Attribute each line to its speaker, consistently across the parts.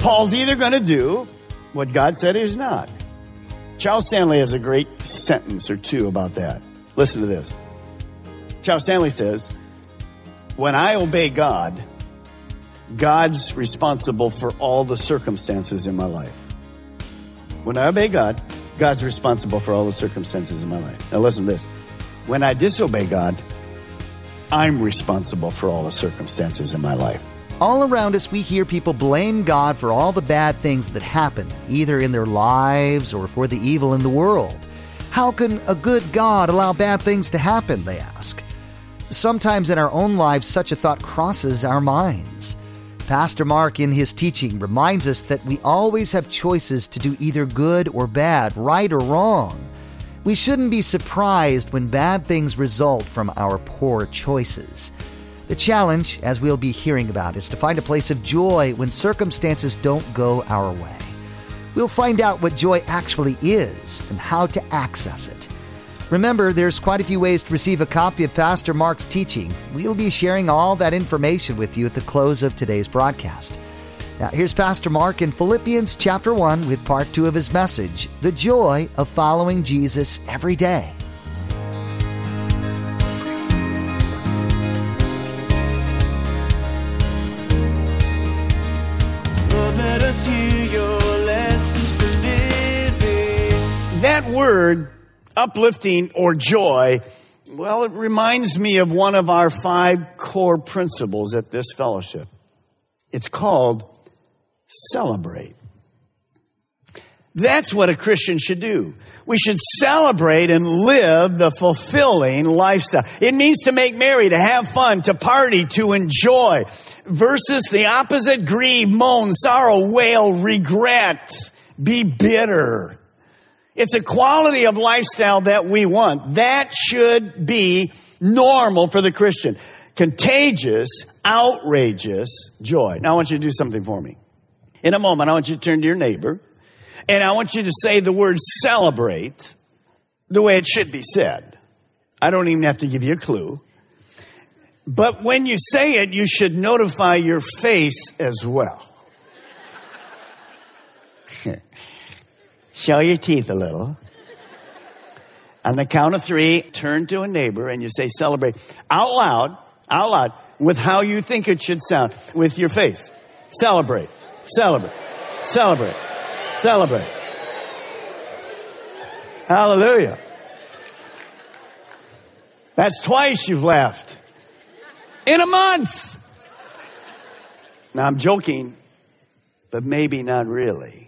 Speaker 1: Paul's either going to do what God said he's not. Charles Stanley has a great sentence or two about that. Listen to this. Charles Stanley says, When I obey God, God's responsible for all the circumstances in my life. When I obey God, God's responsible for all the circumstances in my life. Now listen to this. When I disobey God, I'm responsible for all the circumstances in my life.
Speaker 2: All around us, we hear people blame God for all the bad things that happen, either in their lives or for the evil in the world. How can a good God allow bad things to happen, they ask. Sometimes in our own lives, such a thought crosses our minds. Pastor Mark, in his teaching, reminds us that we always have choices to do either good or bad, right or wrong. We shouldn't be surprised when bad things result from our poor choices. The challenge, as we'll be hearing about, is to find a place of joy when circumstances don't go our way. We'll find out what joy actually is and how to access it. Remember, there's quite a few ways to receive a copy of Pastor Mark's teaching. We'll be sharing all that information with you at the close of today's broadcast. Now, here's Pastor Mark in Philippians chapter 1 with part 2 of his message The Joy of Following Jesus Every Day.
Speaker 1: Word, uplifting or joy, well, it reminds me of one of our five core principles at this fellowship. It's called celebrate. That's what a Christian should do. We should celebrate and live the fulfilling lifestyle. It means to make merry, to have fun, to party, to enjoy. Versus the opposite, grieve, moan, sorrow, wail, regret, be bitter. It's a quality of lifestyle that we want. That should be normal for the Christian. Contagious, outrageous joy. Now I want you to do something for me. In a moment, I want you to turn to your neighbor and I want you to say the word celebrate the way it should be said. I don't even have to give you a clue. But when you say it, you should notify your face as well. Show your teeth a little. On the count of three, turn to a neighbor and you say celebrate out loud, out loud, with how you think it should sound, with your face. Celebrate, celebrate, celebrate, celebrate. Hallelujah. That's twice you've laughed. In a month. Now I'm joking, but maybe not really.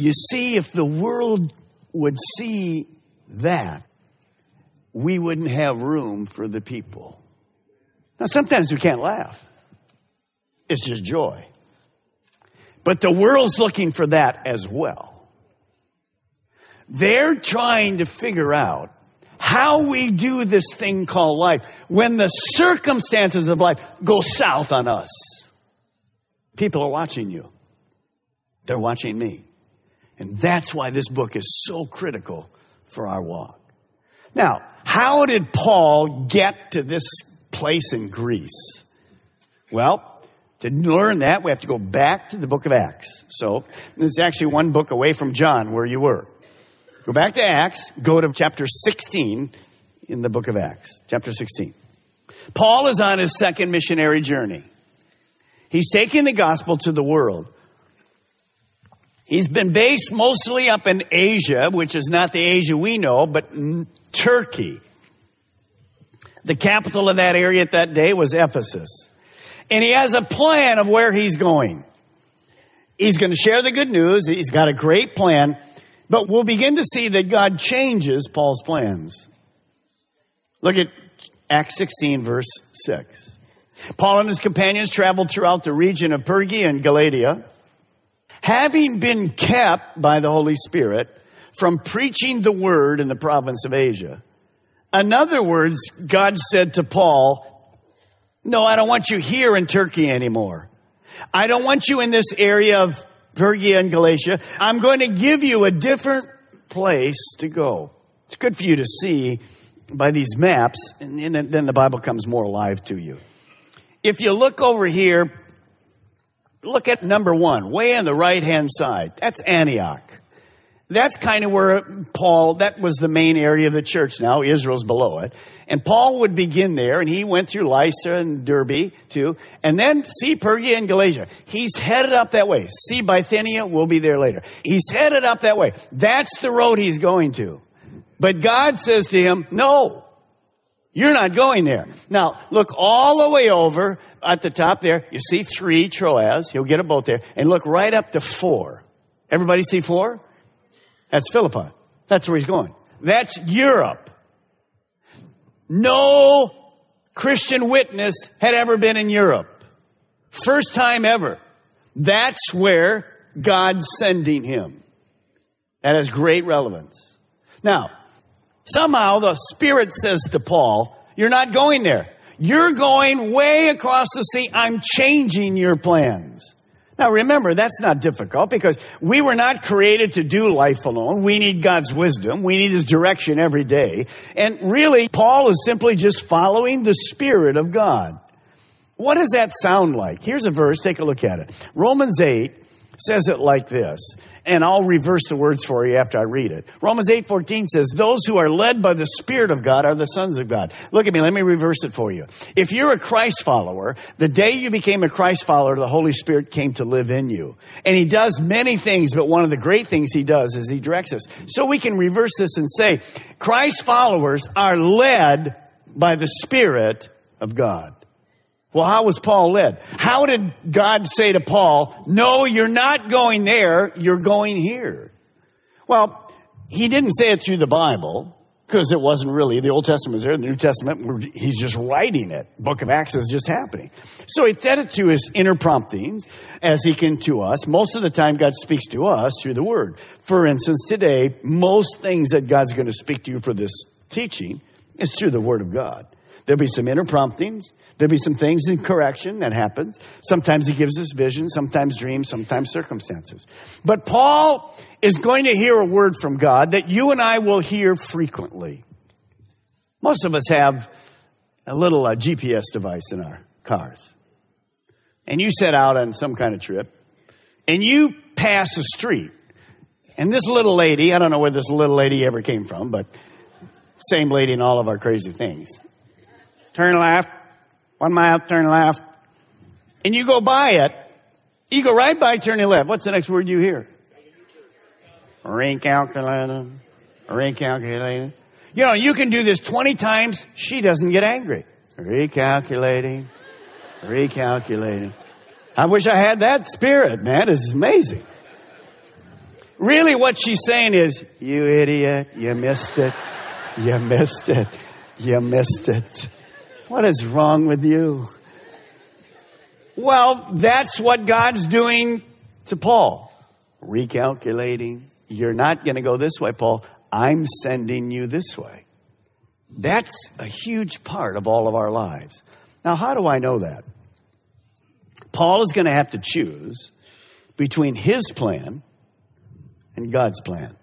Speaker 1: You see, if the world would see that, we wouldn't have room for the people. Now, sometimes we can't laugh. It's just joy. But the world's looking for that as well. They're trying to figure out how we do this thing called life when the circumstances of life go south on us. People are watching you. They're watching me. And that's why this book is so critical for our walk. Now, how did Paul get to this place in Greece? Well, to learn that, we have to go back to the book of Acts. So, it's actually one book away from John where you were. Go back to Acts, go to chapter 16 in the book of Acts. Chapter 16. Paul is on his second missionary journey. He's taking the gospel to the world. He's been based mostly up in Asia, which is not the Asia we know, but Turkey. The capital of that area at that day was Ephesus. And he has a plan of where he's going. He's going to share the good news. He's got a great plan, but we'll begin to see that God changes Paul's plans. Look at Acts 16 verse 6. Paul and his companions traveled throughout the region of Phrygia and Galatia, having been kept by the Holy Spirit from preaching the word in the province of Asia. In other words, God said to Paul, no, I don't want you here in Turkey anymore. I don't want you in this area of Phrygia and Galatia. I'm going to give you a different place to go. It's good for you to see by these maps, and then the Bible comes more alive to you. If you look over here, look at number one, way on the right hand side. That's Antioch. That's kind of where Paul, that was the main area of the church now. Israel's below it. And Paul would begin there and he went through Lystra and Derbe too. And then see Phrygia and Galatia. He's headed up that way. See Bithynia, we'll be there later. He's headed up that way. That's the road he's going to. But God says to him, no, you're not going there. Now, look all the way over at the top there. You see three, Troas. He'll get a boat there. And look right up to four. Everybody see four? That's Philippi. That's where he's going. That's Europe. No Christian witness had ever been in Europe. First time ever. That's where God's sending him. That has great relevance. Now, somehow the Spirit says to Paul, You're not going there. You're going way across the sea. I'm changing your plans. Now remember, that's not difficult because we were not created to do life alone. We need God's wisdom. We need His direction every day. And really, Paul is simply just following the Spirit of God. What does that sound like? Here's a verse. Take a look at it. Romans 8 says it like this and I'll reverse the words for you after I read it. Romans 8:14 says, "Those who are led by the Spirit of God are the sons of God." Look at me, let me reverse it for you. If you're a Christ follower, the day you became a Christ follower, the Holy Spirit came to live in you. And he does many things, but one of the great things he does is he directs us. So we can reverse this and say, Christ followers are led by the Spirit of God. Well, how was Paul led? How did God say to Paul, no, you're not going there, you're going here? Well, he didn't say it through the Bible, because it wasn't really, the Old Testament was there, the New Testament, he's just writing it. Book of Acts is just happening. So he said it to his inner promptings as he can to us. Most of the time God speaks to us through the Word. For instance, today, most things that God's going to speak to you for this teaching is through the Word of God. There'll be some inner promptings. There'll be some things in correction that happens. Sometimes he gives us visions, sometimes dreams, sometimes circumstances. But Paul is going to hear a word from God that you and I will hear frequently. Most of us have a little uh, GPS device in our cars. And you set out on some kind of trip and you pass a street. And this little lady, I don't know where this little lady ever came from, but same lady in all of our crazy things turn left, one mile, turn left. And you go by it, you go right by turning left. What's the next word you hear? Recalculating. Recalculating. You know, you can do this 20 times, she doesn't get angry. Recalculating. Recalculating. I wish I had that spirit, man. This is amazing. Really what she's saying is, you idiot, you missed it. You missed it. You missed it. What is wrong with you? Well, that's what God's doing to Paul. Recalculating. You're not going to go this way, Paul. I'm sending you this way. That's a huge part of all of our lives. Now, how do I know that? Paul is going to have to choose between his plan and God's plan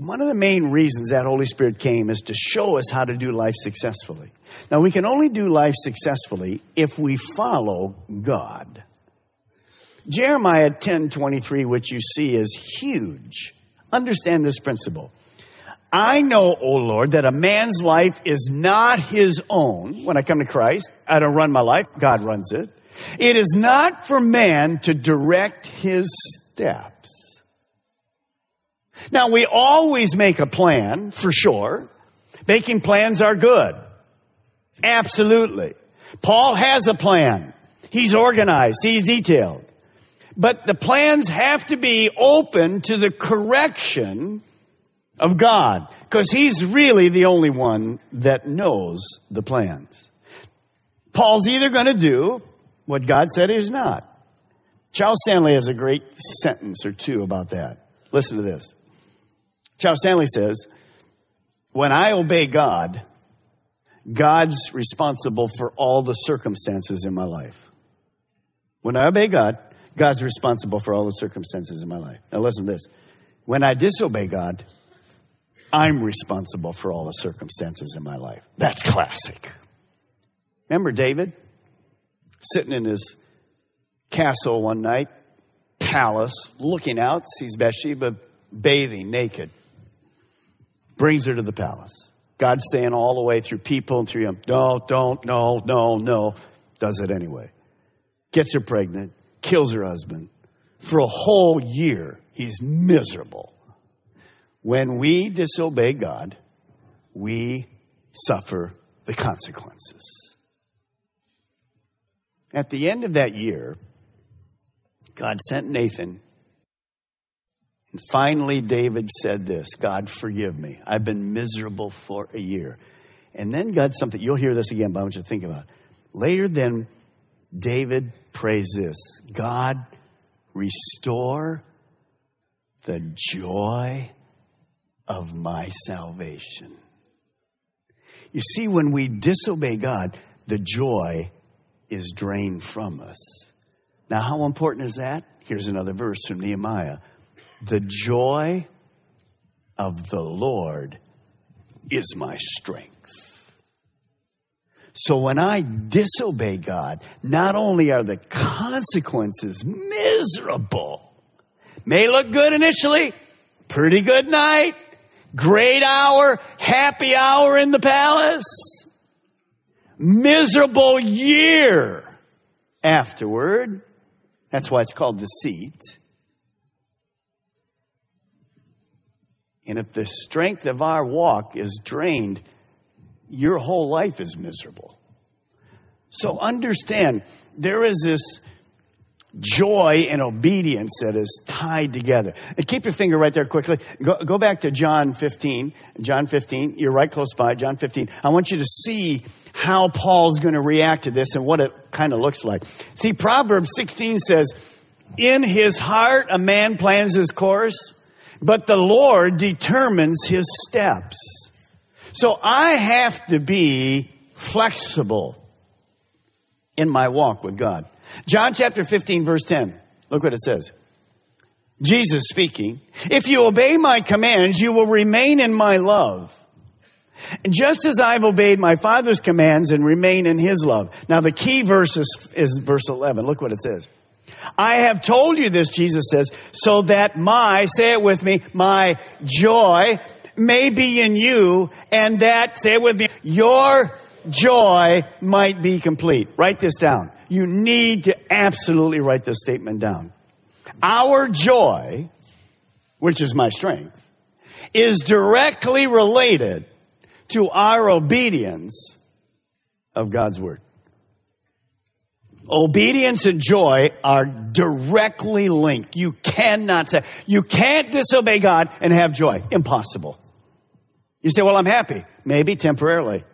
Speaker 1: one of the main reasons that Holy Spirit came is to show us how to do life successfully. Now, we can only do life successfully if we follow God. Jeremiah 10 23, which you see is huge. Understand this principle. I know, O Lord, that a man's life is not his own. When I come to Christ, I don't run my life, God runs it. It is not for man to direct his steps. Now we always make a plan, for sure. Making plans are good. Absolutely. Paul has a plan. He's organized. He's detailed. But the plans have to be open to the correction of God because he's really the only one that knows the plans. Paul's either going to do what God said he's not. Charles Stanley has a great sentence or two about that. Listen to this. Charles Stanley says, when I obey God, God's responsible for all the circumstances in my life. When I obey God, God's responsible for all the circumstances in my life. Now listen to this. When I disobey God, I'm responsible for all the circumstances in my life. That's classic. Remember David? Sitting in his castle one night, palace, looking out, sees Bathsheba bathing naked. Brings her to the palace. God's saying all the way through people and through him, no, don't, no, no, no. Does it anyway. Gets her pregnant, kills her husband. For a whole year, he's miserable. When we disobey God, we suffer the consequences. At the end of that year, God sent Nathan. And finally, David said this God, forgive me. I've been miserable for a year. And then God, something, you'll hear this again, but I want you to think about it. Later, then, David prays this God, restore the joy of my salvation. You see, when we disobey God, the joy is drained from us. Now, how important is that? Here's another verse from Nehemiah. The joy of the Lord is my strength. So when I disobey God, not only are the consequences miserable, may look good initially, pretty good night, great hour, happy hour in the palace, miserable year afterward. That's why it's called deceit. And if the strength of our walk is drained, your whole life is miserable. So understand, there is this joy and obedience that is tied together. And keep your finger right there quickly. Go, go back to John 15. John 15. You're right close by. John 15. I want you to see how Paul's going to react to this and what it kind of looks like. See, Proverbs 16 says, in his heart a man plans his course, but the Lord determines his steps. So I have to be flexible in my walk with God. John chapter 15 verse 10. Look what it says. Jesus speaking, if you obey my commands, you will remain in my love. Just as I've obeyed my Father's commands and remain in his love. Now the key verse is, is verse 11. Look what it says. I have told you this, Jesus says, so that my, say it with me, my joy may be in you and that, say it with me, your joy might be complete. Write this down. You need to absolutely write this statement down. Our joy, which is my strength, is directly related to our obedience of God's word. Obedience and joy are directly linked. You cannot say, you can't disobey God and have joy. Impossible. You say, well, I'm happy. Maybe temporarily,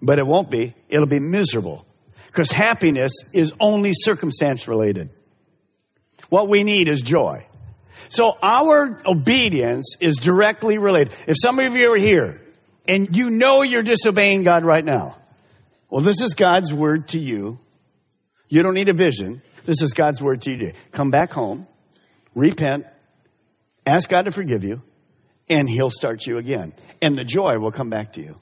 Speaker 1: but it won't be. It'll be miserable because happiness is only circumstance related. What we need is joy. So our obedience is directly related. If some of you are here and you know you're disobeying God right now, well, this is God's word to you you don't need a vision. This is God's word to you. Come back home, repent, ask God to forgive you, and He'll start you again. And the joy will come back to you.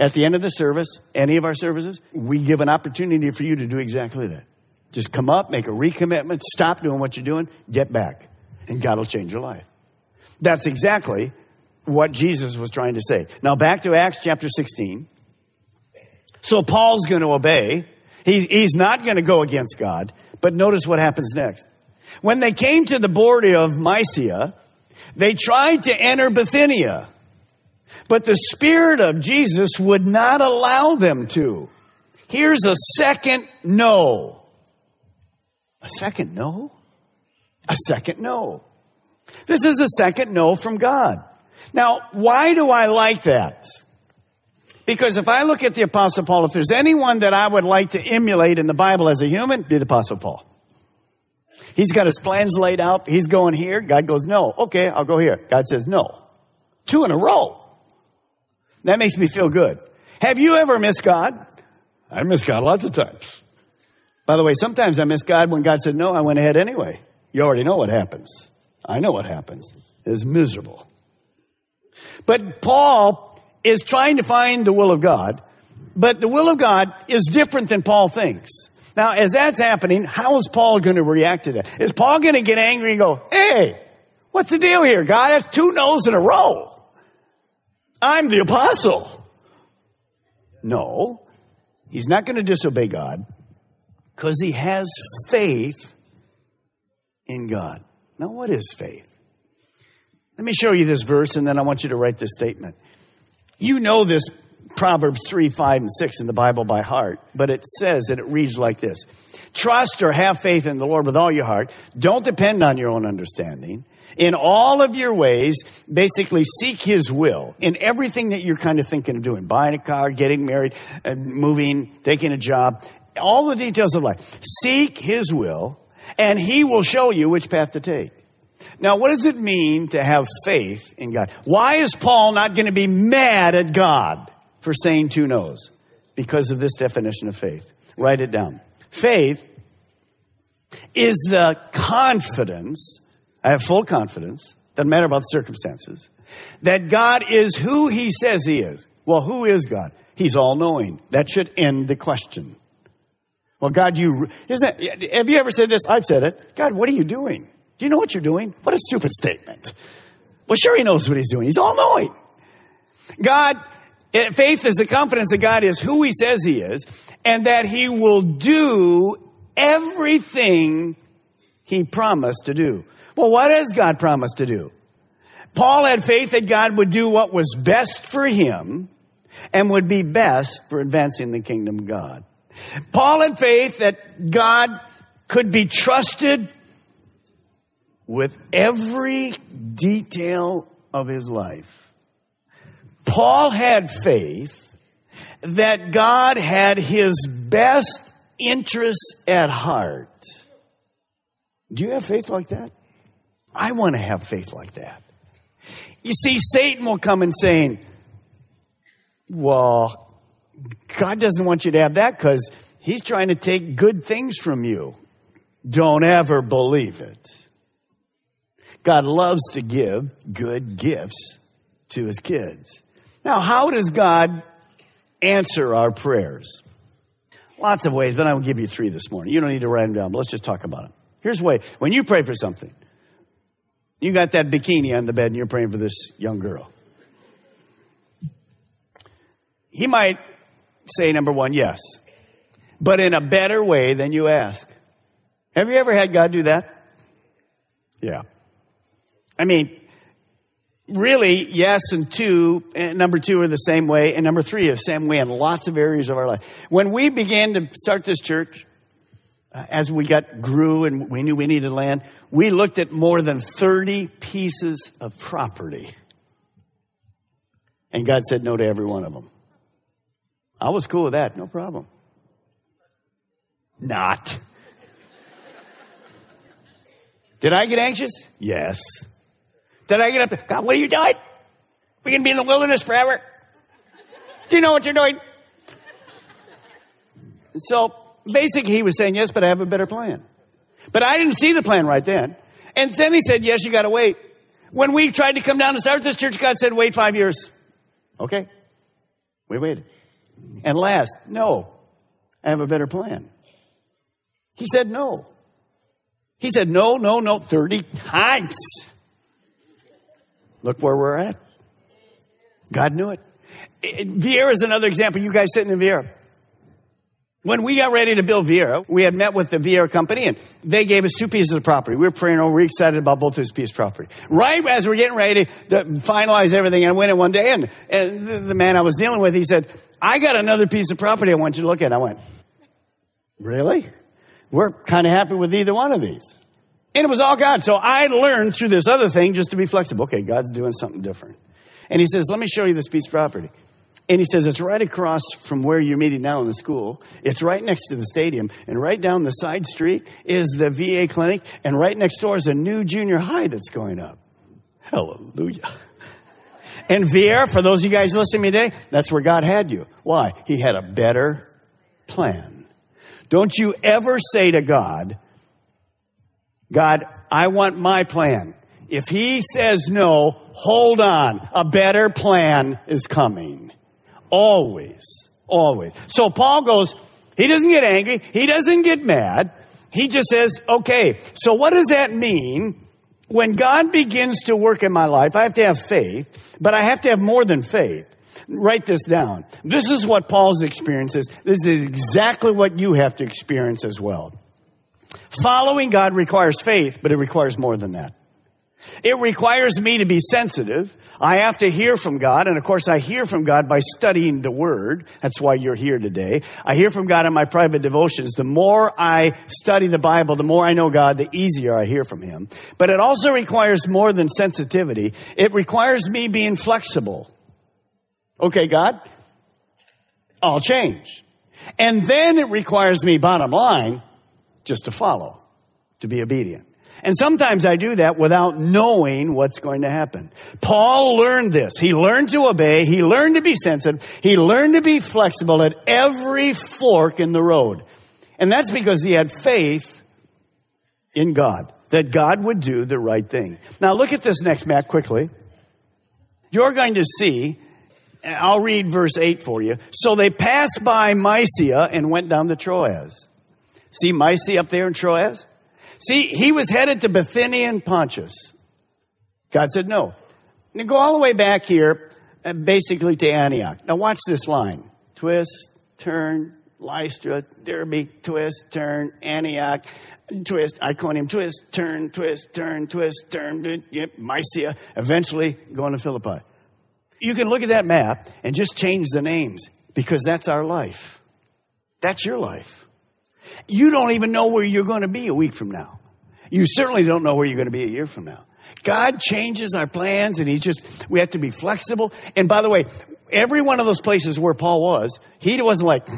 Speaker 1: At the end of the service, any of our services, we give an opportunity for you to do exactly that. Just come up, make a recommitment, stop doing what you're doing, get back, and God will change your life. That's exactly what Jesus was trying to say. Now back to Acts chapter 16. So Paul's going to obey He's, he's not going to go against God. But notice what happens next. When they came to the border of Mysia, they tried to enter Bithynia. But the Spirit of Jesus would not allow them to. Here's a second no. A second no? A second no. This is a second no from God. Now, why do I like that? Because if I look at the Apostle Paul, if there's anyone that I would like to emulate in the Bible as a human, be the Apostle Paul. He's got his plans laid out. He's going here. God goes, no. Okay, I'll go here. God says, no. Two in a row. That makes me feel good. Have you ever missed God? I miss God lots of times. By the way, sometimes I miss God when God said no, I went ahead anyway. You already know what happens. I know what happens. It's miserable. But Paul is trying to find the will of God, but the will of God is different than Paul thinks. Now, as that's happening, how is Paul going to react to that? Is Paul going to get angry and go, hey, what's the deal here, God? That's two no's in a row. I'm the apostle. No, he's not going to disobey God because he has faith in God. Now, what is faith? Let me show you this verse and then I want you to write this statement. You know this Proverbs 3, 5, and 6 in the Bible by heart, but it says that it reads like this Trust or have faith in the Lord with all your heart. Don't depend on your own understanding. In all of your ways, basically seek His will in everything that you're kind of thinking of doing buying a car, getting married, uh, moving, taking a job, all the details of life. Seek His will, and He will show you which path to take. Now, what does it mean to have faith in God? Why is Paul not going to be mad at God for saying two no's? Because of this definition of faith. Write it down. Faith is the confidence, I have full confidence, doesn't matter about the circumstances, that God is who he says he is. Well, who is God? He's all knowing. That should end the question. Well, God, you, isn't, have you ever said this? I've said it. God, what are you doing? Do you know what you're doing? What a stupid statement. Well, sure he knows what he's doing. He's all knowing. God, eh, faith is the confidence that God is who he says he is and that he will do everything he promised to do. Well, what has God promised to do? Paul had faith that God would do what was best for him and would be best for advancing the kingdom of God. Paul had faith that God could be trusted with every detail of his life. Paul had faith that God had his best interests at heart. Do you have faith like that? I want to have faith like that. You see, Satan will come and saying, well, God doesn't want you to have that because he's trying to take good things from you. Don't ever believe it. God loves to give good gifts to his kids. Now, how does God answer our prayers? Lots of ways, but I will give you three this morning. You don't need to write them down, but let's just talk about them. Here's the way. When you pray for something, you got that bikini on the bed and you're praying for this young girl. He might say, number one, yes, but in a better way than you ask. Have you ever had God do that? Yeah. I mean, really, yes, and two, and number two are the same way, and number three is the same way in lots of areas of our life. When we began to start this church, uh, as we got grew and we knew we needed land, we looked at more than 30 pieces of property. And God said no to every one of them. I was cool with that, no problem. Not. Did I get anxious? Yes. Did I get up? God, what are you doing? We're going to be in the wilderness forever. Do you know what you're doing? So basically he was saying, yes, but I have a better plan. But I didn't see the plan right then. And then he said, yes, you got to wait. When we tried to come down and start this church, God said, wait five years. Okay. We waited. And last, no, I have a better plan. He said no. He said no, no, no, 30 times. Look where we're at. God knew it. Viera is another example. You guys sitting in Viera. When we got ready to build Viera, we had met with the Viera company and they gave us two pieces of property. We were praying over, we were excited about both those pieces of property. Right as we're getting ready to finalize everything, I went in one day and, and the, the man I was dealing with, he said, I got another piece of property I want you to look at. I went, really? We're kind of happy with either one of these. And it was all God. So I learned through this other thing just to be flexible. Okay, God's doing something different. And he says, let me show you this piece of property. And he says, it's right across from where you're meeting now in the school. It's right next to the stadium. And right down the side street is the VA clinic. And right next door is a new junior high that's going up. Hallelujah. And Viera, for those of you guys listening to me today, that's where God had you. Why? He had a better plan. Don't you ever say to God, God, I want my plan. If he says no, hold on. A better plan is coming. Always. Always. So Paul goes, he doesn't get angry. He doesn't get mad. He just says, okay, so what does that mean? When God begins to work in my life, I have to have faith, but I have to have more than faith. Write this down. This is what Paul's experience is. This is exactly what you have to experience as well. Following God requires faith, but it requires more than that. It requires me to be sensitive. I have to hear from God. And of course, I hear from God by studying the Word. That's why you're here today. I hear from God in my private devotions. The more I study the Bible, the more I know God, the easier I hear from Him. But it also requires more than sensitivity. It requires me being flexible. Okay, God, I'll change. And then it requires me, bottom line, just to follow, to be obedient. And sometimes I do that without knowing what's going to happen. Paul learned this. He learned to obey. He learned to be sensitive. He learned to be flexible at every fork in the road. And that's because he had faith in God, that God would do the right thing. Now look at this next map quickly. You're going to see I'll read verse 8 for you. So they passed by Mysia and went down to Troas. See Mysia up there in Troas? See, he was headed to Bithynian Pontus. God said no. Now go all the way back here, uh, basically to Antioch. Now watch this line. Twist, turn, Lystra, Derbe, twist, turn, Antioch, twist, Iconium, twist, turn, twist, turn, twist, turn, yep, Mysia, eventually going to Philippi. You can look at that map and just change the names because that's our life. That's your life. You don't even know where you're going to be a week from now. You certainly don't know where you're going to be a year from now. God changes our plans and he just, we have to be flexible. And by the way, every one of those places where Paul was, he wasn't like,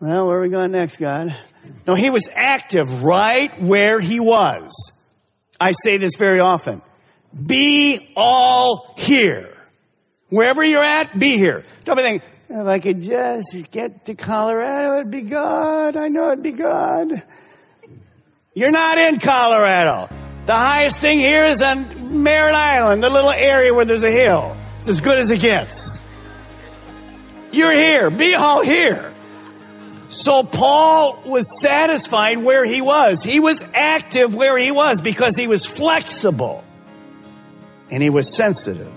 Speaker 1: well, where are we going next, God? No, he was active right where he was. I say this very often. Be all here. Wherever you're at, be here. Don't be thinking, if I could just get to Colorado, it'd be good. I know it'd be good. You're not in Colorado. The highest thing here is on Merritt Island, the little area where there's a hill. It's as good as it gets. You're here. Be all here. So Paul was satisfied where he was. He was active where he was because he was flexible and he was sensitive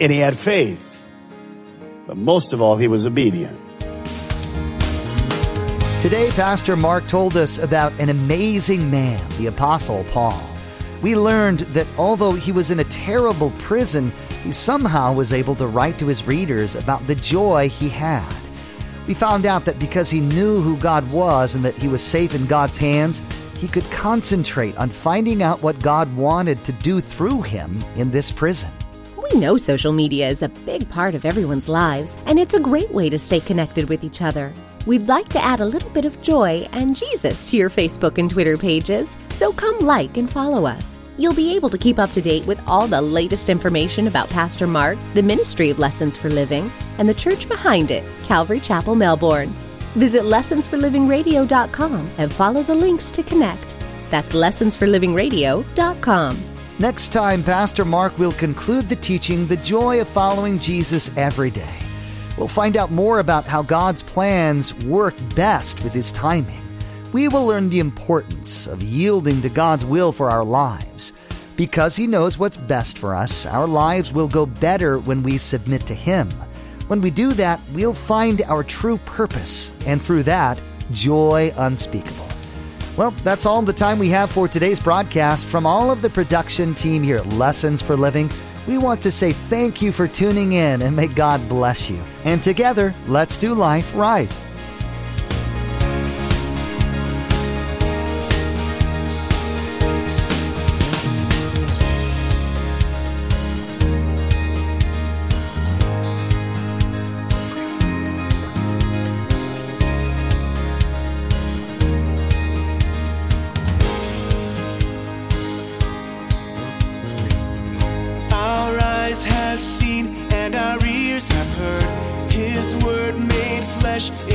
Speaker 1: and he had faith. But most of all, he was obedient.
Speaker 2: Today, Pastor Mark told us about an amazing man, the Apostle Paul. We learned that although he was in a terrible prison, he somehow was able to write to his readers about the joy he had. We found out that because he knew who God was and that he was safe in God's hands, he could concentrate on finding out what God wanted to do through him in this prison.
Speaker 3: We know social media is a big part of everyone's lives, and it's a great way to stay connected with each other. We'd like to add a little bit of joy and Jesus to your Facebook and Twitter pages, so come like and follow us. You'll be able to keep up to date with all the latest information about Pastor Mark, the Ministry of Lessons for Living, and the church behind it, Calvary Chapel, Melbourne. Visit lessonsforlivingradio.com and follow the links to connect. That's lessonsforlivingradio.com.
Speaker 2: Next time, Pastor Mark will conclude the teaching The Joy of Following Jesus Every Day. We'll find out more about how God's plans work best with His timing. We will learn the importance of yielding to God's will for our lives. Because He knows what's best for us, our lives will go better when we submit to Him. When we do that, we'll find our true purpose, and through that, joy unspeakable. Well, that's all the time we have for today's broadcast. From all of the production team here at Lessons for Living, we want to say thank you for tuning in and may God bless you. And together, let's do life right.
Speaker 4: Flesh